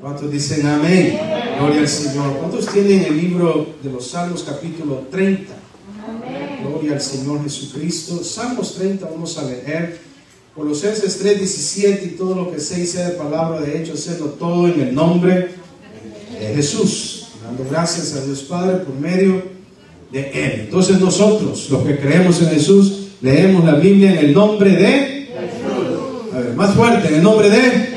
¿Cuántos dicen amén? Gloria al Señor. ¿Cuántos tienen el libro de los Salmos capítulo 30? Gloria al Señor Jesucristo. Salmos 30 vamos a leer. Colosenses 3, 17 y todo lo que se dice de palabra de hecho, hacerlo todo en el nombre de Jesús. Dando gracias a Dios Padre por medio de Él. Entonces nosotros, los que creemos en Jesús, leemos la Biblia en el nombre de Jesús. A ver, más fuerte, en el nombre de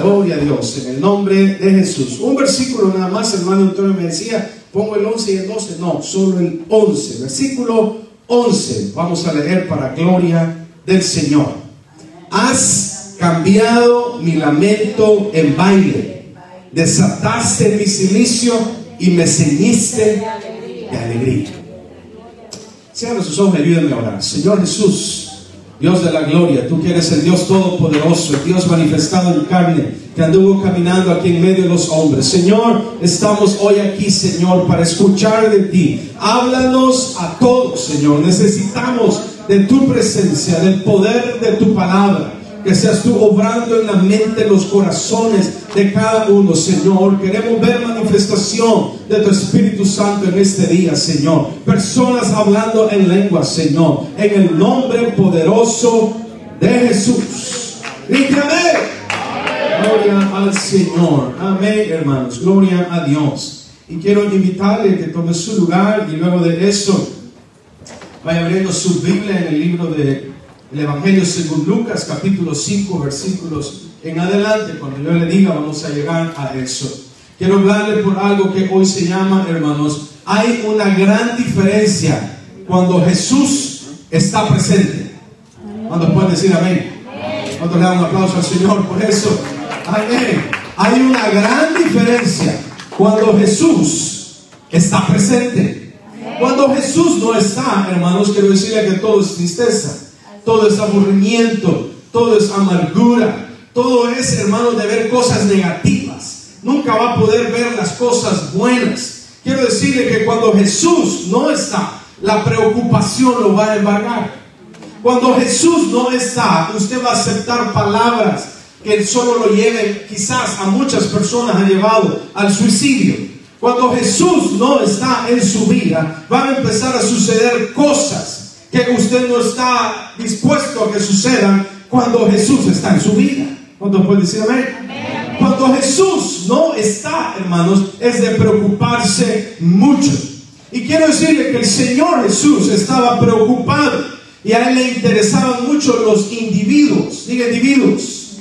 Gloria a Dios, en el nombre de Jesús. Un versículo nada más, hermano Antonio me decía, pongo el 11 y el 12. No, solo el 11. Versículo 11. Vamos a leer para gloria del Señor. Has cambiado mi lamento en baile. Desataste mi silicio y me ceñiste de alegría. Cierra sus ojos y ayúdenme a orar. Señor Jesús. Dios de la gloria, tú que eres el Dios todopoderoso, el Dios manifestado en carne, que anduvo caminando aquí en medio de los hombres. Señor, estamos hoy aquí, Señor, para escuchar de ti. Háblanos a todos, Señor. Necesitamos de tu presencia, del poder de tu palabra que seas tú obrando en la mente, los corazones de cada uno, Señor. Queremos ver manifestación de tu Espíritu Santo en este día, Señor. Personas hablando en lengua, Señor. En el nombre poderoso de Jesús. Gloria al Señor. Amén, hermanos. Gloria a Dios. Y quiero invitarle que tome su lugar y luego de eso vaya abriendo su Biblia en el libro de el Evangelio según Lucas, capítulo 5, versículos en adelante. Cuando yo le diga, vamos a llegar a eso. Quiero hablarle por algo que hoy se llama, hermanos, hay una gran diferencia cuando Jesús está presente. ¿Cuándo pueden decir amén? ¿Cuánto le dan un aplauso al Señor por eso? Amén. Hay una gran diferencia cuando Jesús está presente. Cuando Jesús no está, hermanos, quiero decirle que todo es tristeza todo es aburrimiento, todo es amargura, todo es, hermano, de ver cosas negativas. Nunca va a poder ver las cosas buenas. Quiero decirle que cuando Jesús no está, la preocupación lo va a embargar. Cuando Jesús no está, usted va a aceptar palabras que solo lo lleven, quizás a muchas personas ha llevado al suicidio. Cuando Jesús no está en su vida, van a empezar a suceder cosas que usted no está dispuesto a que sucedan cuando Jesús está en su vida. ¿Cuánto puede decir amén? Cuando Jesús no está, hermanos, es de preocuparse mucho. Y quiero decirle que el Señor Jesús estaba preocupado y a él le interesaban mucho los individuos. Diga individuos.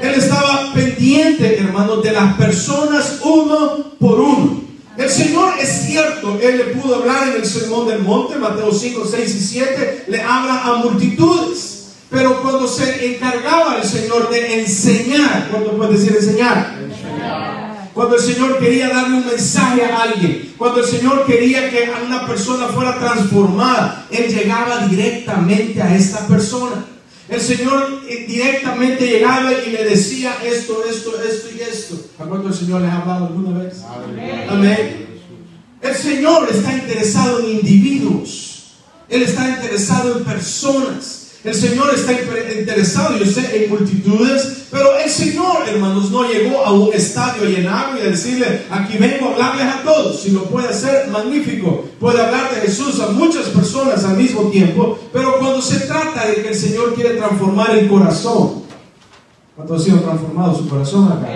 Él estaba pendiente, hermanos, de las personas uno por uno. El Señor es cierto, Él le pudo hablar en el sermón del monte, Mateo 5, 6 y 7, le habla a multitudes. Pero cuando se encargaba el Señor de enseñar, ¿cuándo puede decir enseñar? Cuando el Señor quería darle un mensaje a alguien, cuando el Señor quería que una persona fuera transformada, Él llegaba directamente a esta persona. El Señor eh, directamente llegaba y le decía esto, esto, esto y esto. ¿A cuánto el Señor les ha hablado alguna vez? Amén. El Señor está interesado en individuos. Él está interesado en personas. El Señor está interesado, yo sé, en multitudes, pero el Señor, hermanos, no llegó a un estadio a llenarlo y a decirle, aquí vengo a hablarles a todos. Si puede hacer, magnífico. Puede hablar de Jesús a muchas personas al mismo tiempo, pero cuando se trata de que el Señor quiere transformar el corazón, ¿cuánto ha sido transformado su corazón acá?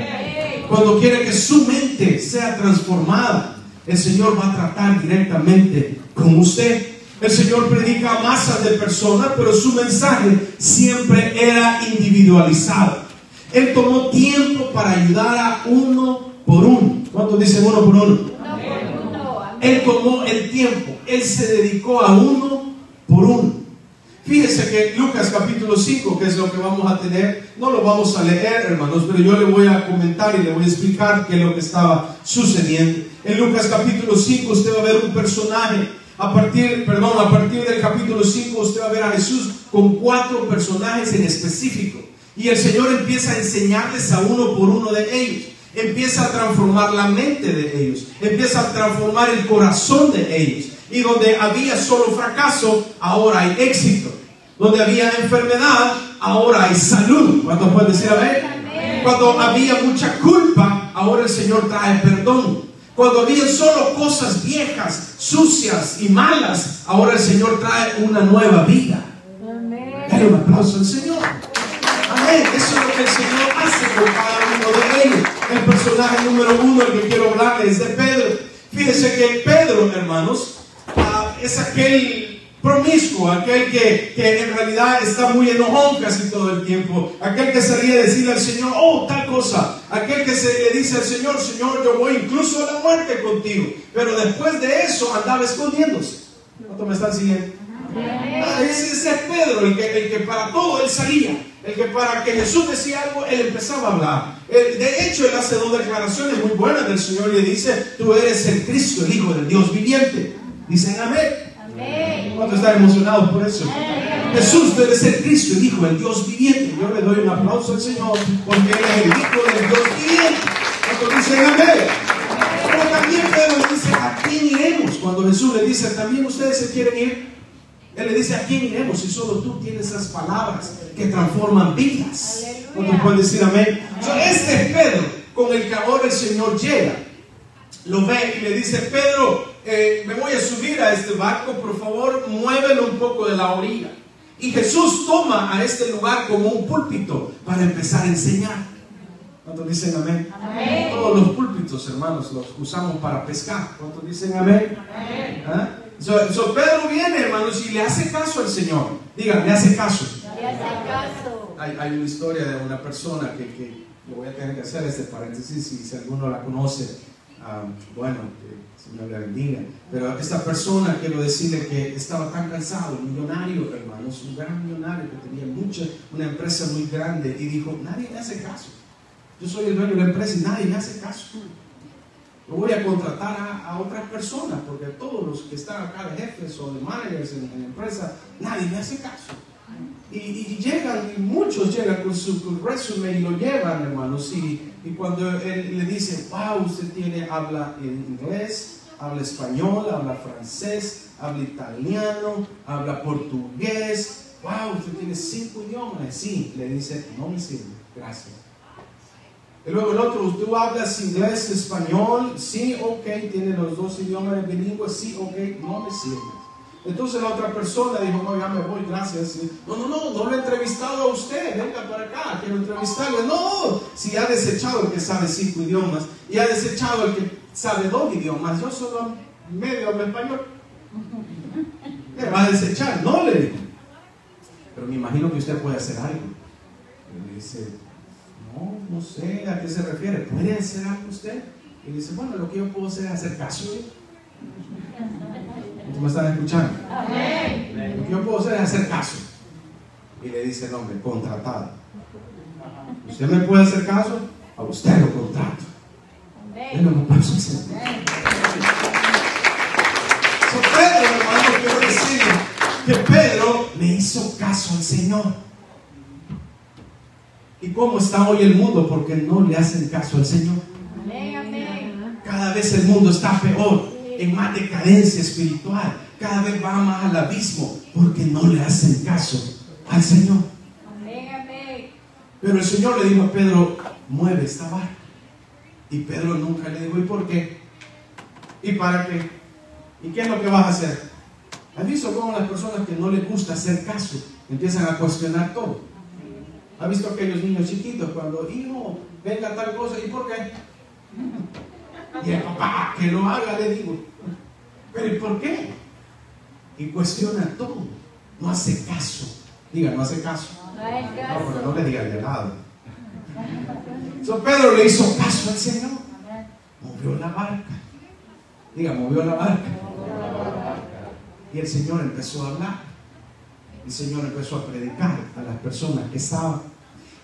Cuando quiere que su mente sea transformada, el Señor va a tratar directamente con usted. El Señor predica a masas de personas, pero su mensaje siempre era individualizado. Él tomó tiempo para ayudar a uno por uno. ¿Cuántos dicen uno por uno? Él tomó el tiempo. Él se dedicó a uno por uno. Fíjese que Lucas capítulo 5, que es lo que vamos a tener, no lo vamos a leer, hermanos, pero yo le voy a comentar y le voy a explicar qué es lo que estaba sucediendo. En Lucas capítulo 5 usted va a ver un personaje a partir, perdón, a partir del capítulo 5 usted va a ver a Jesús con cuatro personajes en específico. Y el Señor empieza a enseñarles a uno por uno de ellos. empieza a transformar la mente de ellos, empieza a transformar el corazón de ellos. Y donde había solo fracaso, ahora hay éxito. Donde había enfermedad, ahora hay salud. ¿Cuántos pueden decir amén? Cuando había mucha culpa, ahora el Señor trae perdón. Cuando había solo cosas viejas, sucias y malas, ahora el Señor trae una nueva vida. Dale un aplauso al Señor. Amén. Eso es lo que el Señor hace con cada uno de ellos. El personaje número uno, el que quiero hablarles, es de Pedro. Fíjense que Pedro, hermanos, ah, es aquel promiscuo, aquel que, que, en realidad está muy enojón casi todo el tiempo, aquel que salía a decirle al Señor, oh, tal cosa, aquel que se le dice al Señor, Señor, yo voy incluso a la muerte contigo, pero después de eso andaba escondiéndose. ¿Cuánto me están siguiendo? Ah, ese, ese, es Pedro, el que, el que para todo él salía, el que para que Jesús decía algo, él empezaba a hablar. de hecho, él hace dos declaraciones muy buenas del Señor y le dice, tú eres el Cristo, el Hijo del Dios viviente. Dicen amén. ¿Cuántos están emocionados por eso? Jesús debe ser Cristo, el Hijo del Dios viviente. Yo le doy un aplauso al Señor porque Él es el Hijo del Dios viviente. ¿Cuántos dicen amén? Pero también Pedro le dice, ¿a quién iremos? Cuando Jesús le dice, ¿también ustedes se quieren ir? Él le dice, ¿a quién iremos si solo tú tienes esas palabras que transforman vidas? ¿Cuántos pueden decir amén? este es Pedro con el que ahora el Señor llega. Lo ve y le dice, Pedro, eh, me voy a subir a este barco, por favor, muévelo un poco de la orilla. Y Jesús toma a este lugar como un púlpito para empezar a enseñar. ¿Cuántos dicen amén? Todos los púlpitos, hermanos, los usamos para pescar. ¿Cuántos dicen amén? ¿Ah? So, Pedro viene, hermanos, y le hace caso al Señor. Digan, le hace caso. Le hace caso. Hay, hay, una historia de una persona que, que, voy a tener que hacer este paréntesis, si, si alguno la conoce, ah, bueno, Señor le bendiga. Pero esta persona, quiero decirle que estaba tan cansado, millonario, hermanos, un gran millonario que tenía mucha, una empresa muy grande y dijo, nadie me hace caso. Yo soy el dueño de la empresa y nadie me hace caso. Lo voy a contratar a, otras personas, porque todos los que están acá de jefes o de managers en, la empresa, nadie me hace caso. Y, llegan, y muchos llegan con su resumen y lo llevan, hermanos. Y, y cuando él le dice, wow, usted tiene, habla en inglés, habla español, habla francés, habla italiano, habla portugués, wow, usted tiene cinco idiomas. Sí, le dice, no me sirve, gracias. Y luego el otro, ¿tú hablas inglés, español? Sí, ok, tiene los dos idiomas bilingües, sí, ok, no me sirve. Entonces la otra persona dijo, no, ya me voy, gracias. No, no, no, no lo he entrevistado a usted, venga para acá, quiero entrevistarle. No, si ha desechado el que sabe cinco idiomas y ha desechado el que sabe dos idiomas, yo solo medio hablo español. Le va a desechar, no le digo. Pero me imagino que usted puede hacer algo. Y le dice, no, no sé a qué se refiere, ¿puede hacer algo usted? Y dice, bueno, lo que yo puedo hacer es hacer caso. ¿Me están escuchando? Lo que yo puedo hacer es hacer caso. Y le dice el hombre, contratado. ¿Usted me puede hacer caso? A usted lo contrato. Denle un aplauso Pedro, hermano, quiero decirle que Pedro le hizo caso al Señor. ¿Y cómo está hoy el mundo? Porque no le hacen caso al Señor. Cada vez el mundo está peor en más decadencia espiritual, cada vez va más al abismo porque no le hacen caso al Señor. Pero el Señor le dijo a Pedro, mueve esta barca. Y Pedro nunca le dijo, ¿y por qué? ¿Y para qué? ¿Y qué es lo que vas a hacer? ¿Has visto cómo las personas que no les gusta hacer caso empiezan a cuestionar todo? ¿Has visto aquellos niños chiquitos cuando, hijo, venga tal cosa, ¿y por qué? Y el papá, que lo haga, le digo. Pero ¿y por qué? Y cuestiona todo. No hace caso. Diga, no hace caso. No, porque no le diga de lado. So, Pedro le hizo caso al Señor. Movió la barca. Diga, movió la barca. Y el Señor empezó a hablar. El Señor empezó a predicar a las personas que estaban.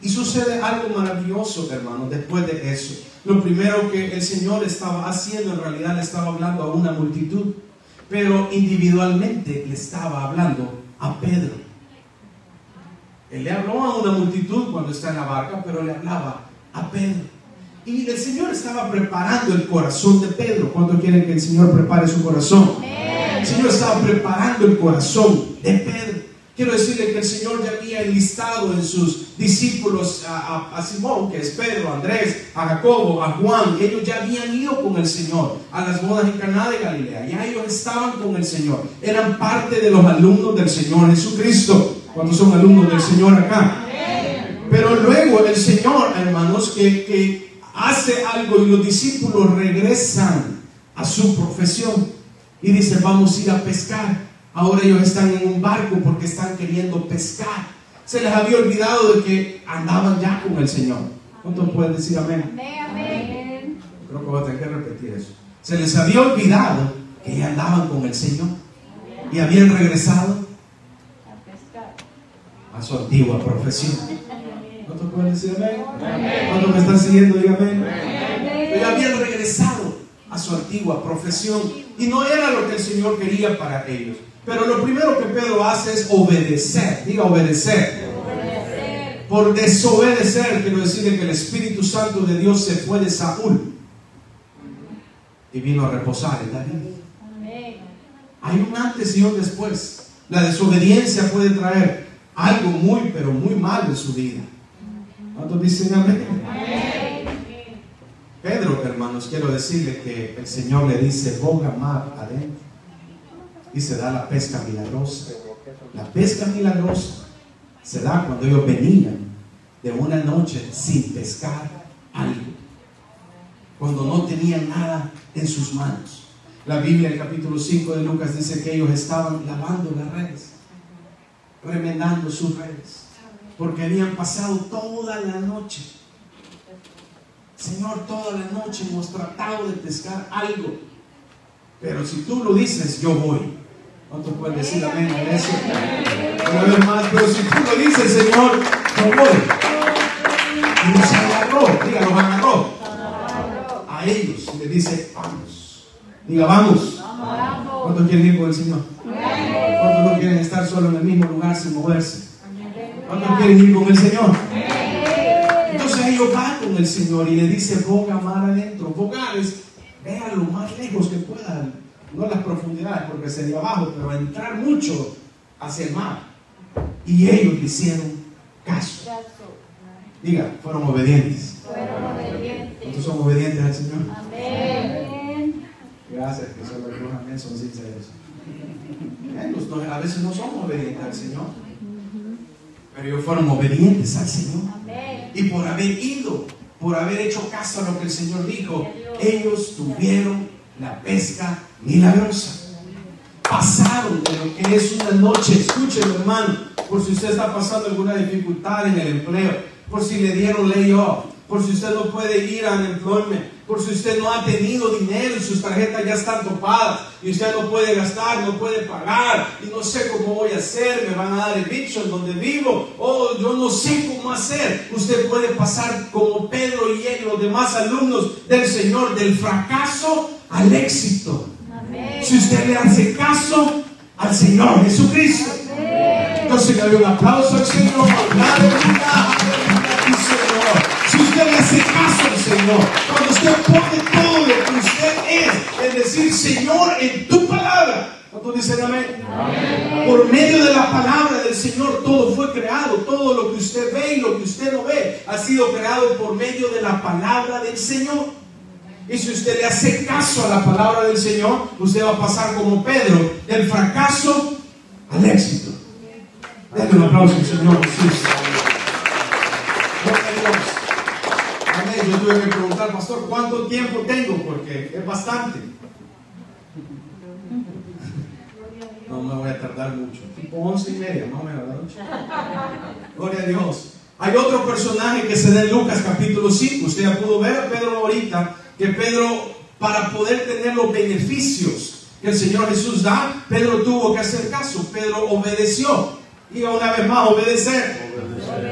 Y sucede algo maravilloso, hermano, después de eso. Lo primero que el Señor estaba haciendo, en realidad le estaba hablando a una multitud, pero individualmente le estaba hablando a Pedro. Él le habló a una multitud cuando está en la barca, pero le hablaba a Pedro. Y el Señor estaba preparando el corazón de Pedro. ¿Cuánto quieren que el Señor prepare su corazón? El Señor estaba preparando el corazón de Pedro. Quiero decirle que el Señor ya había enlistado en sus discípulos a, Simón, que es Pedro, a Andrés, a Jacobo, a Juan. Ellos ya habían ido con el Señor a las bodas en Caná de Galilea. Ya ellos estaban con el Señor. Eran parte de los alumnos del Señor Jesucristo. Cuando son alumnos del Señor acá. Pero luego el Señor, hermanos, que, que hace algo y los discípulos regresan a su profesión y dicen, vamos a ir a pescar. Ahora ellos están en un barco porque están queriendo pescar. Se les había olvidado de que andaban ya con el Señor. ¿Cuántos pueden decir amén? Amén. Creo que voy a tener que repetir eso. Se les había olvidado que ya andaban con el Señor y habían regresado a su antigua profesión. ¿Cuántos pueden decir amén? ¿Cuántos me están siguiendo? Dígame. amén. Ya habían regresado a su antigua profesión y no era lo que el Señor quería para ellos. Pero lo primero que Pedro hace es obedecer. Diga obedecer. Por desobedecer, quiero decirle que el Espíritu Santo de Dios se fue de Saúl y vino a reposar en David. Hay un antes y un después. La desobediencia puede traer algo muy, pero muy malo en su vida. ¿Cuántos dicen amén? Pedro, hermanos, quiero decirle que el Señor le dice, boga mar adentro y se da la pesca milagrosa. La pesca milagrosa se da cuando ellos venían de una noche sin pescar algo, cuando no tenían nada en sus manos. La Biblia, el capítulo 5 de Lucas, dice que ellos estaban lavando las redes, remendando sus redes, porque habían pasado toda la noche. Señor, toda la noche hemos tratado de pescar algo, pero si tú lo dices, yo voy. ¿Cuántos pueden decir amén a eso? Una vez más, pero si tú lo dices, Señor, no voy. Y nos agarró, diga, los agarró. A ellos y le dice, vamos. Diga, vamos. ¿Cuántos quieren ir con el Señor? ¿Cuántos no quieren estar solo en el mismo lugar sin moverse? ¿Cuántos quieren ir con el Señor? Entonces ellos van con el Señor y le dice, boga mar adentro. Bogar es, vean lo más lejos que puedan no las profundidades porque sería abajo, pero entrar mucho hacia el mar. Y ellos le hicieron caso. Diga, fueron obedientes. Fueron obedientes. son obedientes al Señor? Amén. Gracias, que solo algunos amén son sinceros. A veces no somos obedientes al Señor. Pero ellos fueron obedientes al Señor. Y por haber ido, por haber hecho caso a lo que el Señor dijo, ellos tuvieron la pesca milagrosa. Pasaron de lo que es una noche, escúchelo hermano, por si usted está pasando alguna dificultad en el empleo, por si le dieron layoff, por si usted no puede ir al employment, por si usted no ha tenido dinero y sus tarjetas ya están topadas y usted no puede gastar, no puede pagar y no sé cómo voy a hacer, me van a dar el bicho en donde vivo, o oh, yo no sé cómo hacer. Usted puede pasar como Pedro y los demás alumnos del Señor, del fracaso al éxito. Si usted le hace caso al Señor Jesucristo. Entonces le doy un aplauso al Señor. Si usted le hace caso al Señor, cuando usted pone todo lo que usted es, es decir, Señor, en tu palabra. ¿Cuántos dicen amén? Por medio de la palabra del Señor todo fue creado. Todo lo que usted ve y lo que usted no ve ha sido creado por medio de la palabra del Señor. Y si usted le hace caso a la palabra del Señor, usted va a pasar como Pedro, del fracaso al éxito. Denle un aplauso al Señor Jesús. Amén. Yo tuve que preguntar, pastor, ¿cuánto tiempo tengo? Porque es bastante. No me voy a tardar mucho. Tipo once y media, más o menos, Gloria a Dios. Hay otro personaje que se da en Lucas capítulo 5. Usted ya pudo ver a Pedro ahorita que Pedro, para poder tener los beneficios que el Señor Jesús da, Pedro tuvo que hacer caso, Pedro obedeció. Diga una vez más, obedecer.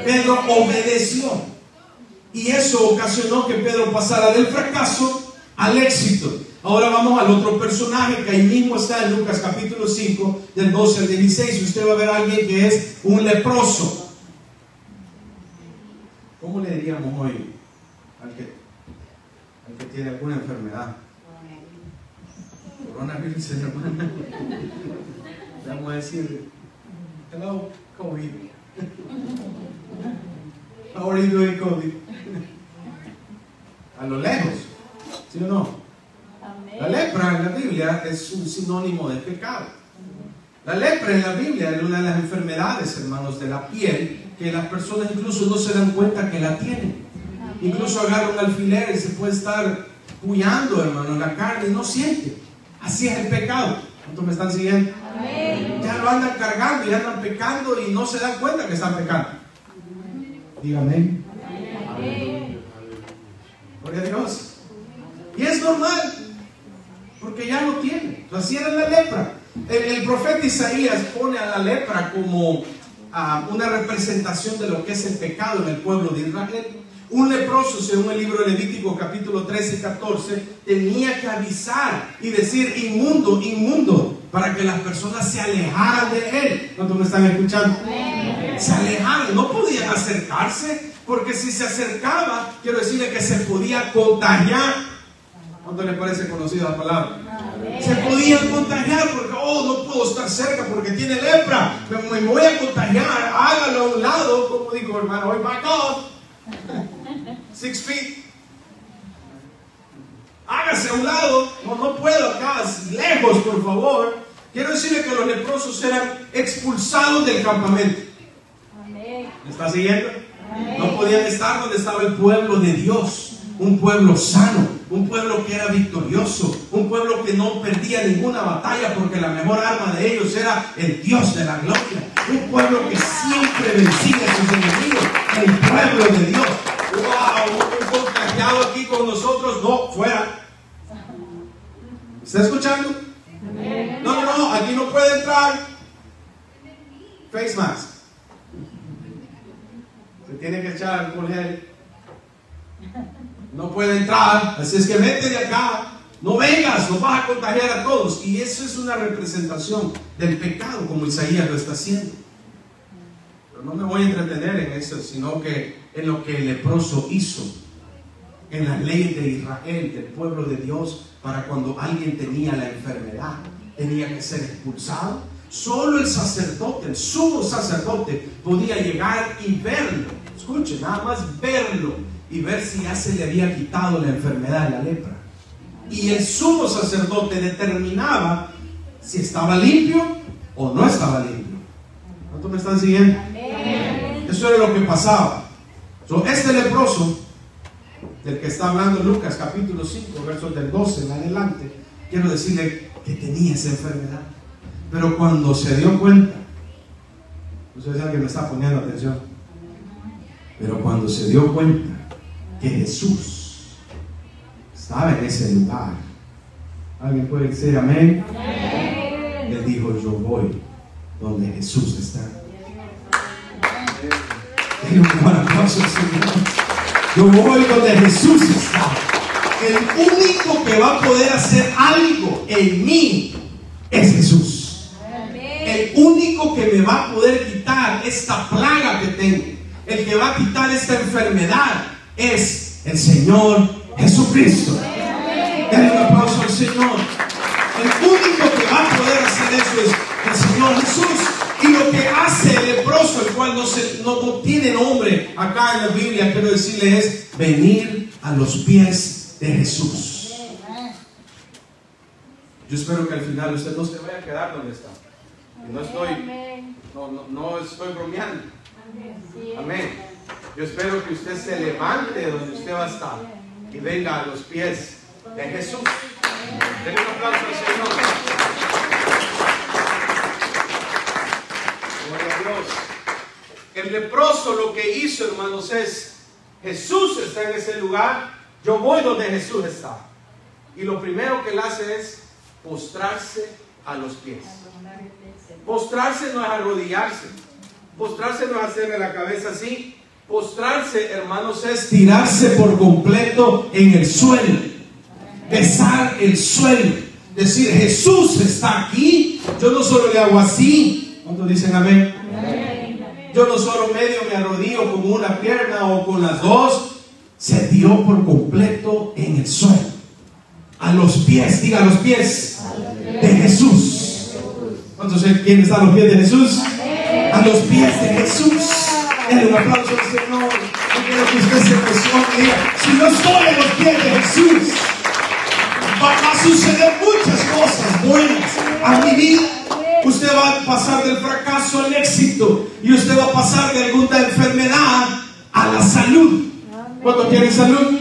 Pedro obedeció. Y eso ocasionó que Pedro pasara del fracaso al éxito. Ahora vamos al otro personaje que ahí mismo está en Lucas capítulo 5, del 12 al 16. Usted va a ver a alguien que es un leproso. ¿Cómo le diríamos hoy al que tiene alguna enfermedad. Coronavirus, hermana. Vamos a decir, hello, COVID. How are you doing, COVID? A lo lejos, ¿sí o no? La lepra en la Biblia es un sinónimo de pecado. La lepra en la Biblia es una de las enfermedades, hermanos, de la piel, que las personas incluso no se dan cuenta que la tienen. Incluso agarra un alfiler y se puede estar puyando, hermano, la carne y no siente. Así es el pecado. ¿Cuántos me están siguiendo? Ya lo andan cargando y andan pecando y no se dan cuenta que están pecando. Dígame. Gloria a Dios. Y es normal, porque ya lo tiene. Así era la lepra. El, profeta Isaías pone a la lepra como ah, una representación de lo que es el pecado en el pueblo de Israel. Un leproso, según el libro de Levítico capítulo 13 y 14, tenía que avisar y decir inmundo, inmundo, para que las personas se alejaran de él. ¿Cuántos me están escuchando? Se alejaran, no podían acercarse, porque si se acercaba, quiero decirle que se podía contagiar. ¿Cuánto les parece conocida la palabra? Se podían contagiar porque, oh, no puedo estar cerca porque tiene lepra. Me, me voy a contagiar. Hágalo a un lado, como dijo hermano, hoy back off. Six feet. Hágase a un lado. No, no puedo acá, lejos, por favor. Quiero decirle que los leprosos eran expulsados del campamento. ¿Me está siguiendo? No podían estar donde estaba el pueblo de Dios. Un pueblo sano, un pueblo que era victorioso, un pueblo que no perdía ninguna batalla porque la mejor arma de ellos era el Dios de la gloria. Un pueblo que siempre vencía a sus enemigos, el pueblo de Dios. ¡Wow! Un contagiado aquí con nosotros, no, fuera. ¿Está escuchando? No, no, no, aquí no puede entrar. Face mask. Tiene que echar alcohol gel. No puede entrar, así es que vete de acá. No vengas, nos vas a contagiar a todos. Y eso es una representación del pecado, como Isaías lo está haciendo. Pero no me voy a entretener en eso, sino que en lo que el leproso hizo, en la ley de Israel, del pueblo de Dios, para cuando alguien tenía la enfermedad, tenía que ser expulsado. Solo el sacerdote, el sumo sacerdote, podía llegar y verlo. Escuche, nada más verlo y ver si ya se le había quitado la enfermedad de la lepra. Y el sumo sacerdote determinaba si estaba limpio o no estaba limpio. ¿Cuántos me están siguiendo? Eso era lo que pasaba. este leproso, del que está hablando Lucas capítulo 5, versos del 12 en adelante, quiero decirle que tenía esa enfermedad. Pero cuando se dio cuenta, ustedes saben que me está poniendo atención, pero cuando se dio cuenta que Jesús estaba en ese lugar. ¿Alguien puede decir amén? Él dijo, yo voy donde Jesús está. Yo voy donde Jesús está. El único que va a poder hacer algo en mí es Jesús. El único que me va a poder quitar esta plaga que tengo. El que va a quitar esta enfermedad es el Señor Jesucristo. Denle un aplauso al Señor. El único que va a poder hacer eso es el Señor Jesús. Y lo que hace el leproso, el cual no, se, no, tiene nombre acá en la Biblia, quiero decirle es venir a los pies de Jesús. Yo espero que al final usted no se vaya a quedar donde está. no estoy, no, no, no estoy bromeando. Amén. Yo espero que usted se levante donde usted va a estar y venga a los pies de Jesús. Denle un aplauso al Señor. Gloria a Dios. El leproso lo que hizo, hermanos, es Jesús está en ese lugar, yo voy donde Jesús está. Y lo primero que él hace es postrarse a los pies. Postrarse no es arrodillarse. Postrarse no es hacerle la cabeza así. Postrarse, hermanos, es tirarse por completo en el suelo. Besar el suelo. Decir, Jesús está aquí. Yo no solo le hago así. ¿Cuántos dicen amén? Yo no solo medio me arrodillo con una pierna o con las dos. Se tiró por completo en el suelo. los pies, diga a los pies de Jesús. ¿Cuántos quién está a los pies de Jesús? A los pies de Jesús. Denle un aplauso al Señor. Quiero que usted se diga, si yo estoy a los pies de Jesús, va a suceder muchas cosas buenas a mi vida. Usted va a pasar del fracaso al éxito y usted va a pasar de alguna enfermedad a la salud. ¿Cuántos quieren salud?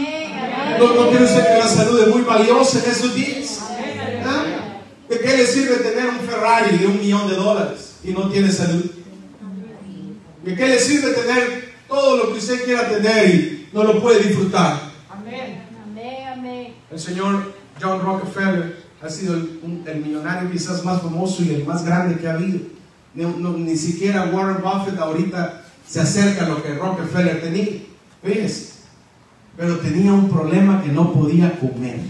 ¿No, no quiere usted que la salud es muy valiosa en esos días? ¿Ah? ¿De qué le sirve tener un Ferrari de un millón de dólares y no tiene salud? ¿De qué le sirve tener todo lo que usted quiera tener y no lo puede disfrutar? El señor John Rockefeller ha sido el, millonario quizás más famoso y el más grande que ha habido. ni siquiera Warren Buffett ahorita se acerca a lo que Rockefeller tenía. Fíjese. Pero tenía un problema que no podía comer.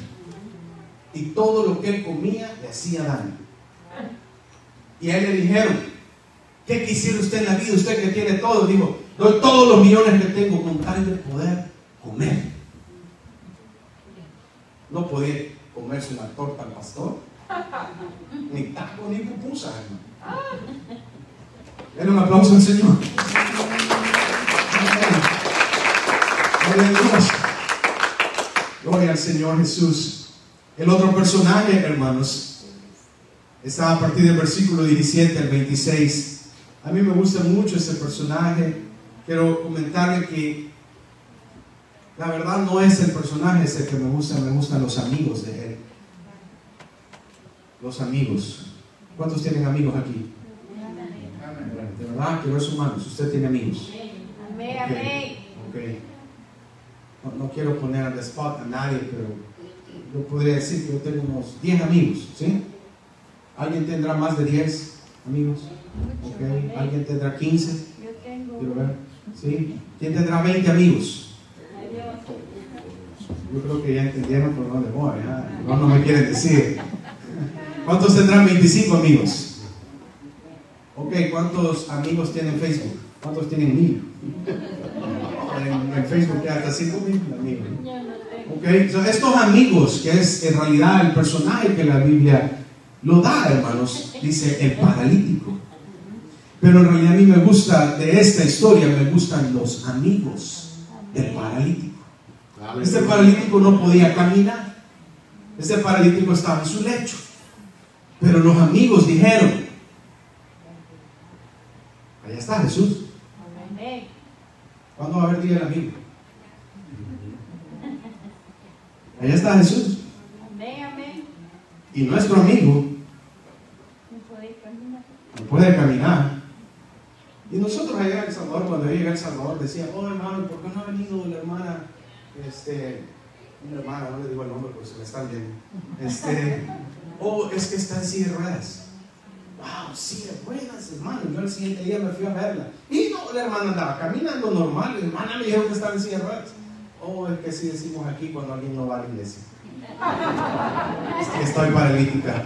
Y todo lo que él comía le hacía daño. Y a él le dijeron, ¿qué quisiera usted en la vida? Usted que tiene todo. Dijo, doy todos los millones que tengo con tal de poder comer. No podía comerse una torta al pastor, ni taco, ni pupusa, Denle un aplauso al Señor. Gloria al Señor Jesús. El otro personaje, hermanos, está a partir del versículo 17 al 26. A mí me gusta mucho ese personaje. Quiero comentarle que la verdad no es el personaje ese que me gusta, me gustan los amigos de él. Los amigos. ¿Cuántos tienen amigos aquí? De verdad que humanos, usted tiene amigos. Amén, amén. No, quiero poner al spot a nadie, pero yo podría decir que yo tengo unos 10 amigos, ¿sí? ¿Alguien tendrá más de 10 amigos? Okay. ¿Alguien tendrá 15? Yo tengo. Quiero ver. ¿Sí? ¿Quién tendrá 20 amigos? Yo creo que ya entendieron por dónde voy, no, no me quieren decir. ¿Cuántos tendrán 25 amigos? Ok, ¿cuántos amigos tienen Facebook? ¿Cuántos tienen mil? En, Facebook ya hasta 5 mil amigos. Ok, so, estos amigos, que es en realidad el personaje que la Biblia lo da, hermanos, dice el paralítico. Pero en realidad a mí me gusta, de esta historia, me gustan los amigos del paralítico. Este paralítico no podía caminar. Este paralítico estaba en su lecho. Pero los amigos dijeron, allá está Jesús. ¿Cuándo va a haber día el amigo? Allá está Jesús. Y nuestro amigo no puede caminar. Y nosotros allá en El Salvador, cuando yo llegué a El Salvador, decía, oh hermano, ¿por qué no ha venido la hermana este, una hermana, no le digo el nombre porque se me están viendo, este, oh, es que está en silla. Wow, sí, buenas, hermano. Yo el siguiente día me fui a verla. Y no, la hermana andaba caminando normal. La hermana me dijo que estaba en silla de. Oh, es que así decimos aquí cuando alguien no va a la iglesia. Es que estoy paralítica.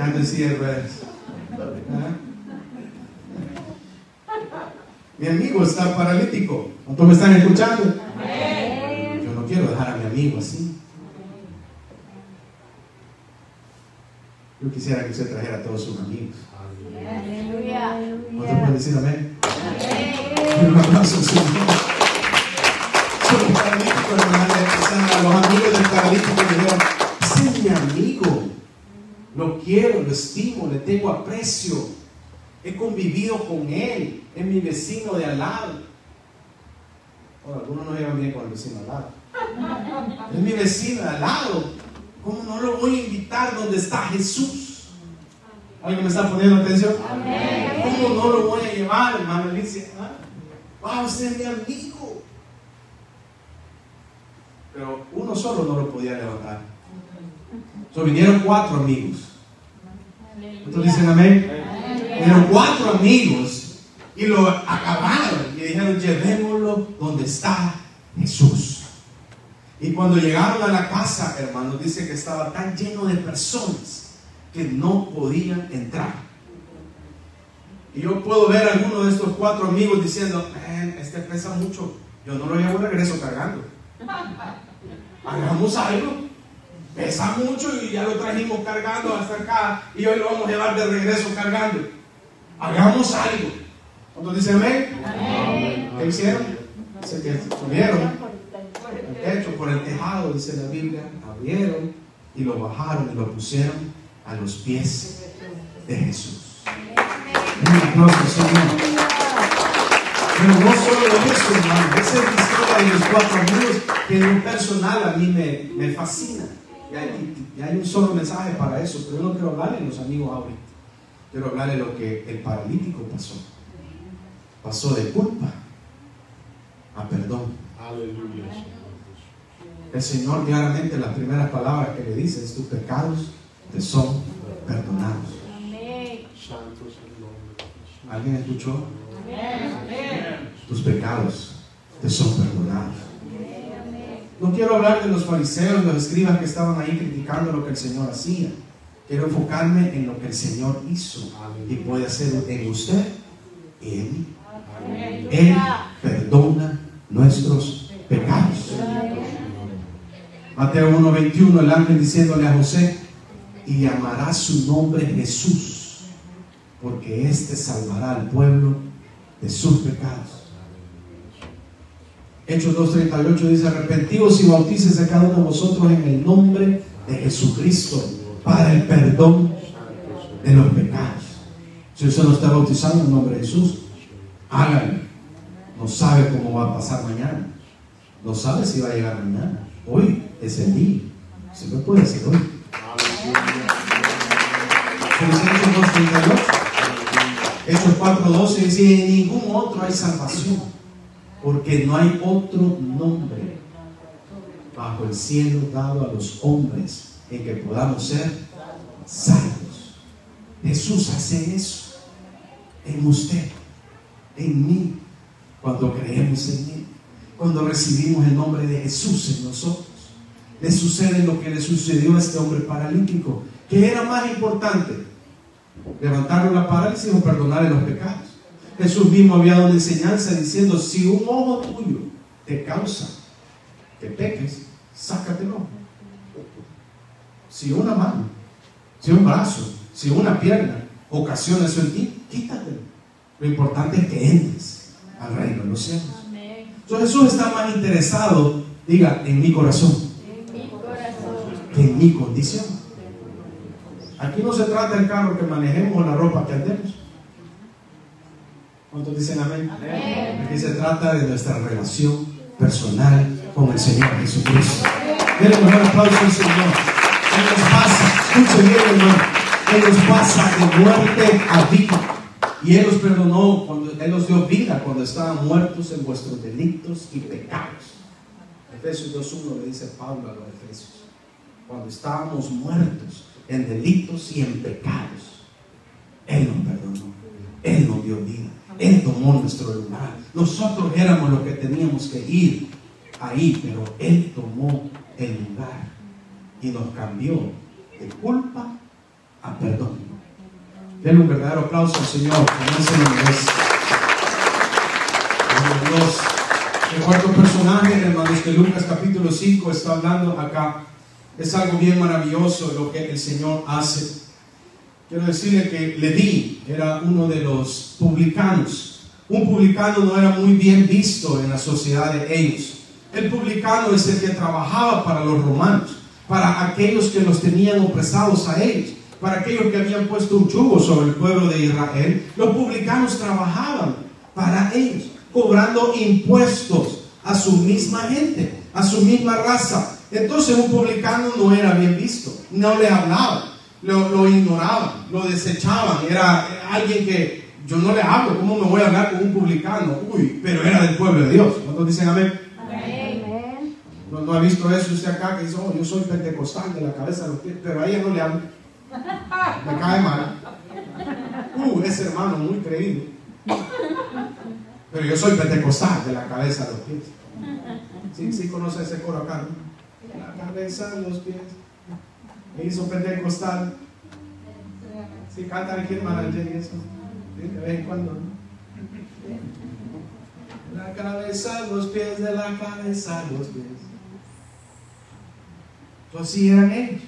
Ando en silla de. ¿Ah? Mi amigo está paralítico. ¿Cuántos me están escuchando? Yo no quiero dejar a mi amigo así. Yo quisiera que usted trajera a todos sus amigos. Aleluya. ¿Cuántos pueden decir amén? Un aplauso al Señor. Los amigos del paralítico dijeron, ese es mi amigo. Lo quiero, lo estimo, le tengo aprecio. He convivido con él. Es mi vecino de al lado. Bueno, algunos no llevan bien con el vecino al lado. Es mi vecino de al lado. ¿Cómo no lo voy a invitar donde está Jesús? ¿Alguien me está poniendo atención? ¿Cómo no lo voy a llevar, hermano Alicia? ¿Ah? usted es mi amigo. Pero uno solo no lo podía levantar. So, vinieron cuatro amigos. ¿Ustedes dicen amén? Vinieron cuatro amigos y lo acabaron y dijeron, llevémoslo donde está Jesús. Y cuando llegaron a la casa, hermanos, dice que estaba tan lleno de personas que no podían entrar. Y yo puedo ver a alguno de estos cuatro amigos diciendo, este pesa mucho, yo no lo llevo regreso cargando. Hagamos algo. Pesa mucho y ya lo trajimos cargando hasta acá y hoy lo vamos a llevar de regreso cargando. Hagamos algo. ¿Cuántos dicen amén? ¿Qué hicieron? Se que subieron el techo por el tejado, dice la Biblia, abrieron y lo bajaron y lo pusieron a los pies de Jesús. Un aplauso, Señor. Pero no solo eso, hermano, esa es la historia de los cuatro amigos que en un personal a mí me, me fascina. Y hay, y hay, un solo mensaje para eso, pero yo no quiero hablarle a los amigos ahorita. Quiero hablarle lo que el paralítico pasó. Pasó de culpa a perdón. Aleluya. El Señor claramente las primeras palabras que le dice es tus pecados te son perdonados. ¿Alguien escuchó? Tus pecados te son perdonados. No quiero hablar de los fariseos, los escribas que estaban ahí criticando lo que el Señor hacía. Quiero enfocarme en lo que el Señor hizo y puede hacer en usted y en mí. Él perdona nuestros pecados. Mateo 1:21, el ángel diciéndole a José, y llamará su nombre Jesús, porque éste salvará al pueblo de sus pecados. Hechos 2.38 dice, arrepentidos y bautícese cada uno de vosotros en el nombre de Jesucristo para el perdón de los pecados. Si usted no está bautizando en nombre de Jesús, hágalo. No sabe cómo va a pasar mañana. No sabe si va a llegar mañana. Hoy es el día. Se puede hacer hoy. Hechos 4.12 dice, en ningún otro hay salvación, porque no hay otro nombre bajo el cielo dado a los hombres en que podamos ser salvos. Jesús hace eso en usted, en mí, cuando creemos en Él, cuando recibimos el nombre de Jesús en nosotros. Le sucede lo que le sucedió a este hombre paralítico, que era más importante levantarle la parálisis o perdonarle los pecados. Jesús mismo había dado una enseñanza diciendo, si un ojo tuyo te causa que peques, sácatelo. Si una mano, si un brazo, si una pierna ocasiona eso en ti, quítatelo. Lo importante es que entres al reino de los cielos. Entonces Jesús está más interesado, diga, en mi corazón, que en mi condición. Aquí no se trata del carro que manejemos o la ropa que andemos. ¿Cuántos dicen amén? Aquí se trata de nuestra relación personal con el Señor Jesucristo. Denle un mejor aplauso al Señor. Él nos pasa, escuche bien hermano, Él nos pasa de muerte a vida. Y Él los perdonó, cuando Él nos dio vida cuando estaban muertos en vuestros delitos y pecados. Efesios 2.1 le dice Pablo a los Efesios. Cuando estábamos muertos en delitos y en pecados. Él nos perdonó. Él nos dio vida. Él tomó nuestro lugar. Nosotros éramos los que teníamos que ir ahí, pero Él tomó el lugar y nos cambió de culpa a perdón. Denle un verdadero aplauso al Señor. Dios. El cuarto personaje, hermanos, de Lucas capítulo 5 está hablando acá es algo bien maravilloso lo que el Señor hace. Quiero decirle que Leví era uno de los publicanos. Un publicano no era muy bien visto en la sociedad de ellos. El publicano es el que trabajaba para los romanos, para aquellos que los tenían opresados a ellos, para aquellos que habían puesto un chugo sobre el pueblo de Israel. Los publicanos trabajaban para ellos, cobrando impuestos a su misma gente, a su misma raza, entonces un publicano no era bien visto, no le hablaban, lo, lo ignoraban, lo desechaban, era alguien que yo no le hablo, ¿cómo me voy a hablar con un publicano? Uy, pero era del pueblo de Dios. ¿Cuántos dicen amén? ¿No, ¿No, ha visto eso usted acá que dice, oh, yo soy pentecostal de la cabeza a los pies, pero a ella no le hablo? Me cae mal. Uh, ese hermano muy creído. Pero yo soy pentecostal de la cabeza a los pies. Sí, sí conoce ese coro acá, ¿no? la cabeza, los pies. Me hizo pentecostal. Si canta aquí hermana y eso. De vez en cuando. La cabeza, los pies, de la cabeza, los pies. Entonces sí eran ellos.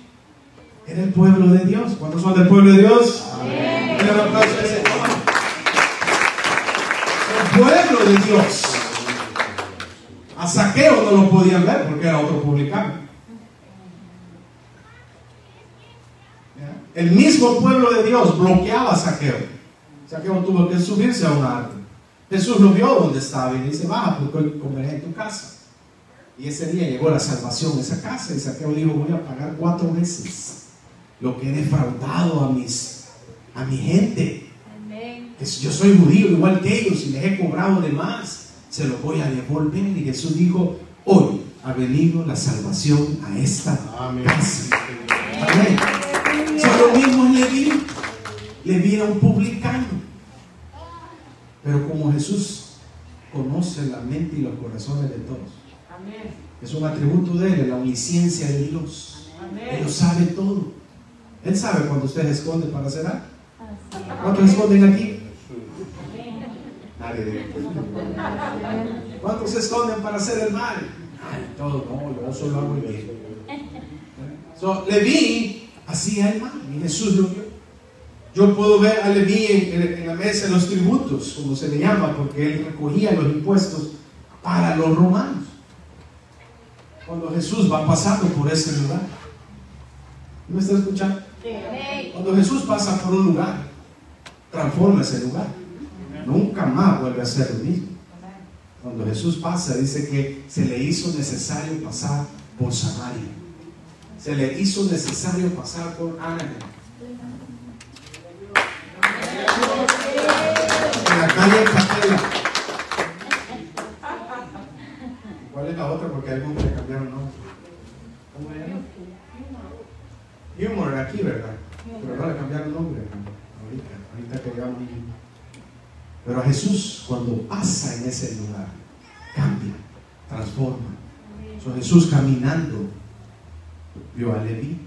Era el pueblo de Dios. ¿Cuántos son del pueblo de Dios? Amén. El pueblo de Dios. A Saqueo no lo podían ver porque era otro publicano. El mismo pueblo de Dios bloqueaba a Saqueo. Saqueo tuvo que subirse a un árbol. Jesús lo vio donde estaba y dice, baja porque comeré en tu casa. Y ese día llegó la salvación a esa casa y Saqueo dijo, voy a pagar cuatro veces lo que he defraudado a, mis, a mi gente. Yo soy judío igual que ellos y les he cobrado de más, se lo voy a devolver. Y Jesús dijo, hoy ha venido la salvación a esta casa. Amén. Son lo mismo Leví. Leví era un publicano. Pero como Jesús conoce la mente y los corazones de todos. Es un atributo de él, la omnisciencia de Dios. Él lo sabe todo. Él sabe cuando usted esconde para hacer algo. ¿Cuántos esconden aquí? Nadie ¿Cuántos se esconden para hacer el mal? Ay, todo, no, yo solo hago el bien. So, Leví hacía el mal y Jesús lo vio. Yo puedo ver a Leví en, la mesa de los tributos, como se le llama, porque él recogía los impuestos para los romanos. Cuando Jesús va pasando por ese lugar. ¿Me está escuchando? Cuando Jesús pasa por un lugar, transforma ese lugar. Nunca más vuelve a ser lo mismo. Cuando Jesús pasa, dice que se le hizo necesario pasar por Samaria. Se le hizo necesario pasar por Anaheim. En la calle Capela. ¿Cuál es la otra? Porque hay algunos que cambiaron nombre. ¿Cómo era? Humor aquí, ¿verdad? Pero no le cambiaron nombre ahorita, ahorita que llegamos Pero a Jesús, cuando pasa en ese lugar, cambia, transforma. So, Jesús caminando vio a Leví.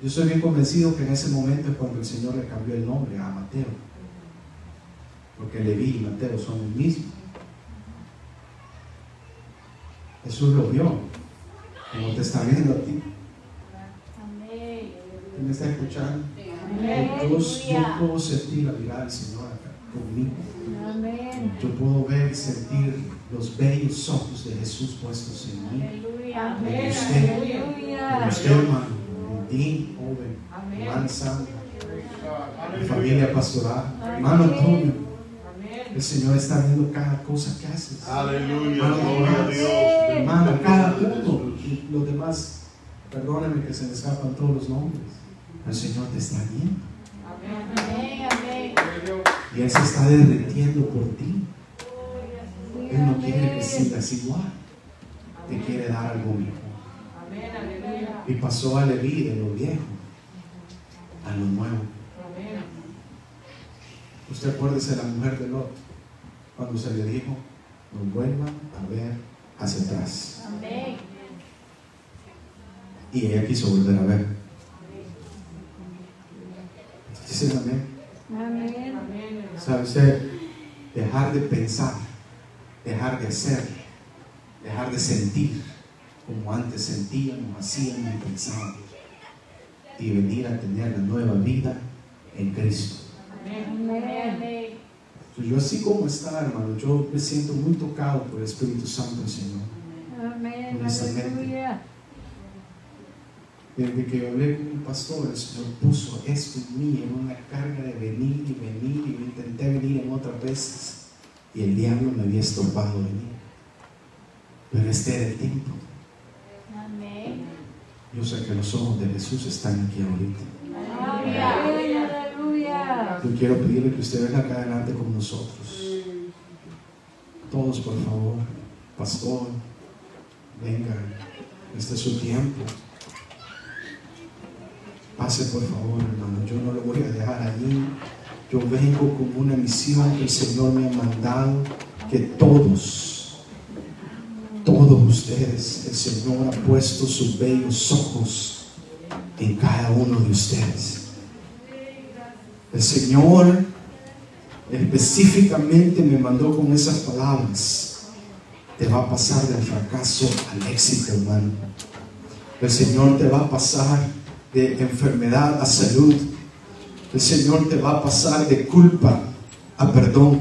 Yo estoy bien convencido que en ese momento es cuando el Señor le cambió el nombre a Mateo. Porque Leví y Mateo son el mismo. Jesús lo vio, como te está viendo a ti me está escuchando? Yo, puedo sentir la mirada del Señor acá conmigo. Yo puedo ver y sentir los bellos ojos de Jesús puestos en mí. En usted, en usted hermano, en ti, joven, mi familia pastoral, hermano Antonio. El Señor está viendo cada cosa que haces. Aleluya, hermano, cada uno. Y los demás, perdónenme que se me escapan todos los nombres. El Señor te está viendo. Y Él se está derretiendo por ti. Él no quiere que sigas igual. Te quiere dar algo mejor. Y pasó a Leví de lo viejo a lo nuevo. Usted acuérdese de la mujer de Lot cuando se le dijo, no vuelva a ver hacia atrás. Y ella quiso volver a ver. Dicen amén. Amén. ¿Sabe usted? Dejar de pensar, dejar de hacer, dejar de sentir como antes sentíamos, hacíamos y pensábamos. Y venir a tener la nueva vida en Cristo. Amén. Yo así como está, hermano, yo me siento muy tocado por el Espíritu Santo, Señor. Amén. Desde que hablé con un pastor, el Señor puso esto en mí, en una carga de venir y venir, y intenté venir en otras veces, y el diablo me había estorbado venir. Pero este era el tiempo. Amén. Yo sé que los ojos de Jesús están aquí ahorita. Aleluya. Yo quiero pedirle que usted venga acá adelante con nosotros. Todos, por favor. Pastor, vengan. Este es su tiempo. Pase por favor, hermano. Yo no lo voy a dejar allí. Yo vengo con una misión que el Señor me ha mandado. Que todos, todos ustedes, el Señor ha puesto sus bellos ojos en cada uno de ustedes. El Señor específicamente me mandó con esas palabras. Te va a pasar del fracaso al éxito, hermano. El Señor te va a pasar de enfermedad a salud. El Señor te va a pasar de culpa a perdón.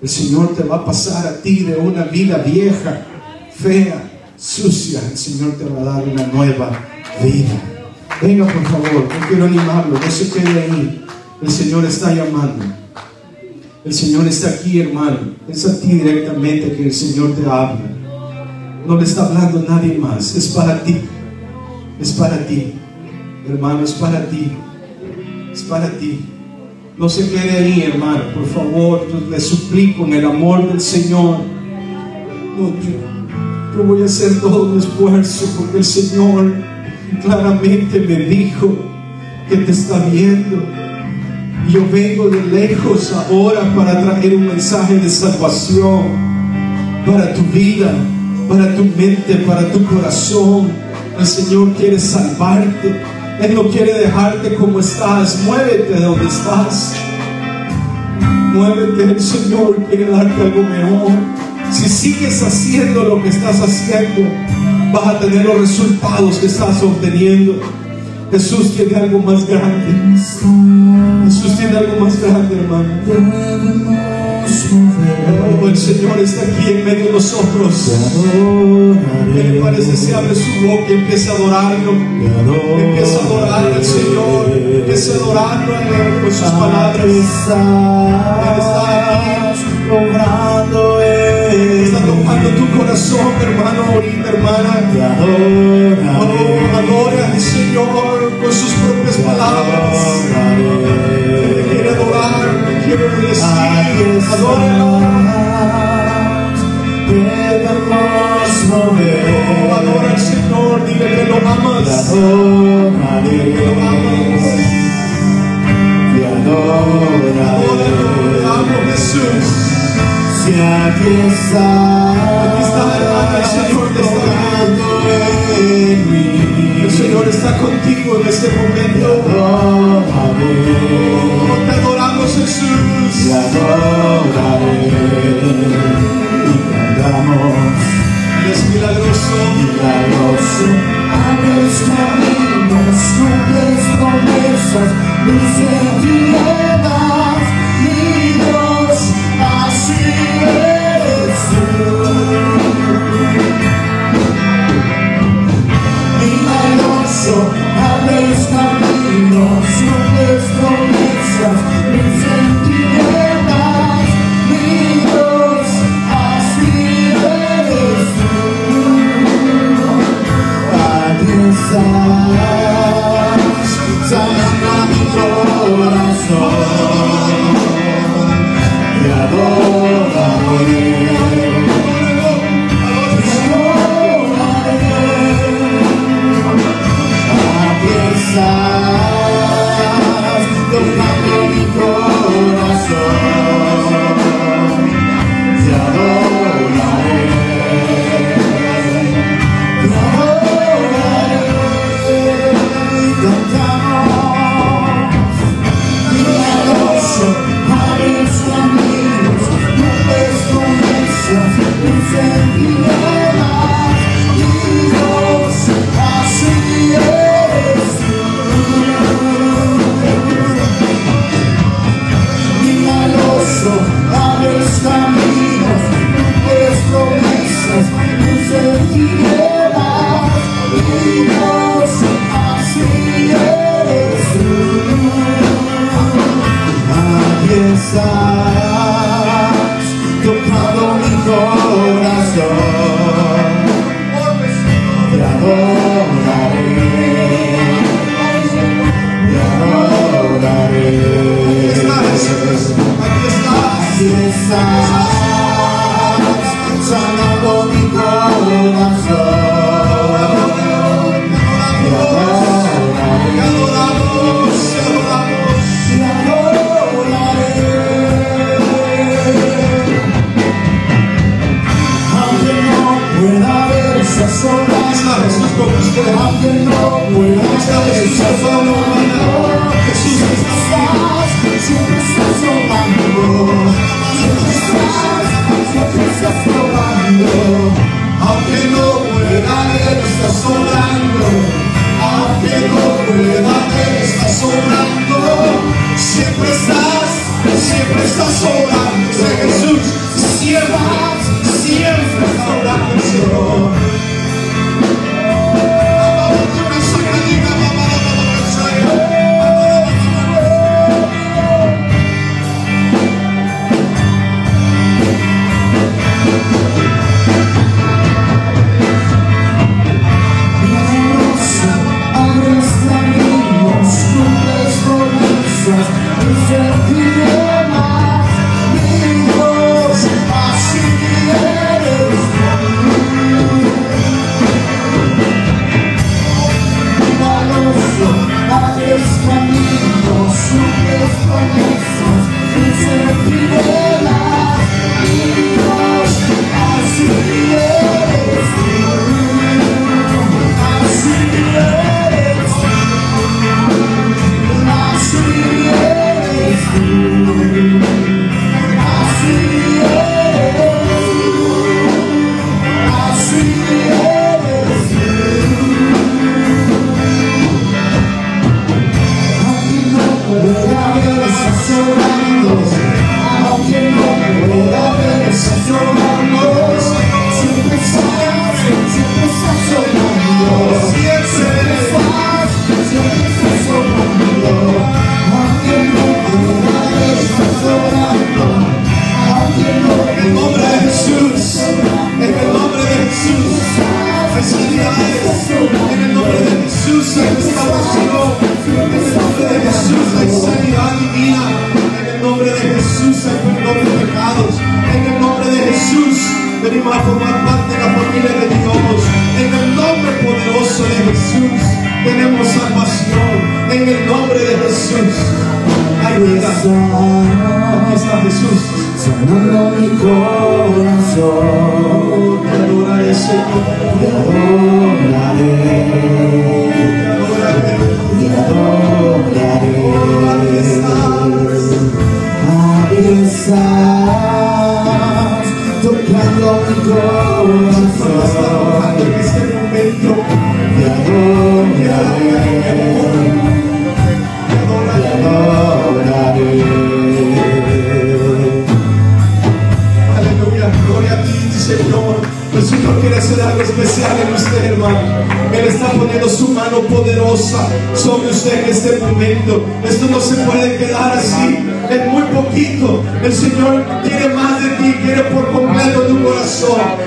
El Señor te va a pasar a ti de una vida vieja, fea, sucia. El Señor te va a dar una nueva vida. Venga, por favor, no quiero animarlo, no se quede ahí. El Señor está llamando. El Señor está aquí, hermano. Es a ti directamente que el Señor te habla. No le está hablando nadie más. Es para ti. Es para ti. Hermano, es para ti. Es para ti. No se quede ahí, hermano. Por favor, yo le suplico en el amor del Señor. No, yo, yo voy a hacer todo mi esfuerzo porque el Señor claramente me dijo que te está viendo. Yo vengo de lejos ahora para traer un mensaje de salvación para tu vida, para tu mente, para tu corazón. El Señor quiere salvarte. Él no quiere dejarte como estás. Muévete de donde estás. Muévete. El Señor quiere darte algo mejor. Si sigues haciendo lo que estás haciendo, vas a tener los resultados que estás obteniendo. Jesús tiene algo más grande. Jesús tiene algo más grande, hermano. Oh, el Señor está aquí en medio de nosotros. ¿Qué le parece si abre su boca y empieza a adorarlo? Empieza a adorar al Señor. Empieza a adorarlo a Él con sus palabras. Él está aquí. Está tocando tu corazón, hermano, ahorita, hermana. Oh, adora al Señor con sus propias palabras. Te quiere adorar, te bendecir. Adóralo. Oh, adora al Señor, dile que lo amas. Dile que lo amas. Te amo, Jesús. Si aquí está, Aquí está, hermana, el Señor te está en mí. El Señor está contigo en este momento. Você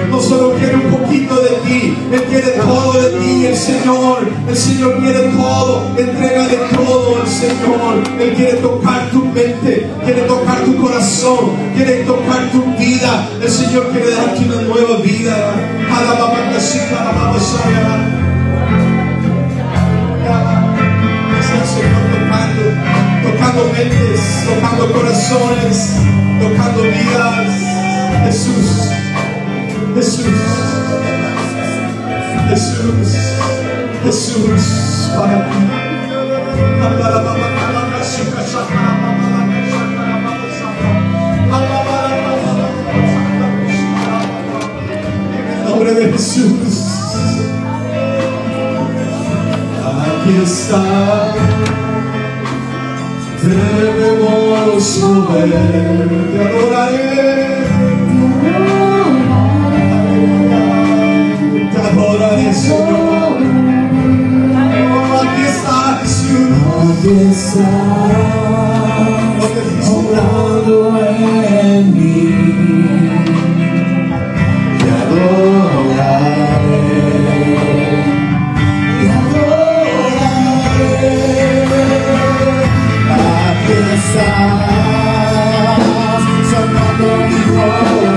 no solo quiere un poquito de ti, Él quiere todo de ti, el Señor, el Señor quiere todo, entrega de todo al Señor, Él quiere tocar tu mente, quiere tocar tu corazón, quiere tocar tu vida, el Señor quiere darte una nueva vida. Tocando mentes, tocando corazones, tocando vidas, Jesús. Jesús, Jesús, Jesús para ti. En nombre de Jesús, aquí está, debemos mover, adoraré. Adoraré, Señor. Aquí está, Señor. Aquí está, morando en mí. Te adoraré. Te adoraré. Aquí está, sanando mi corazón.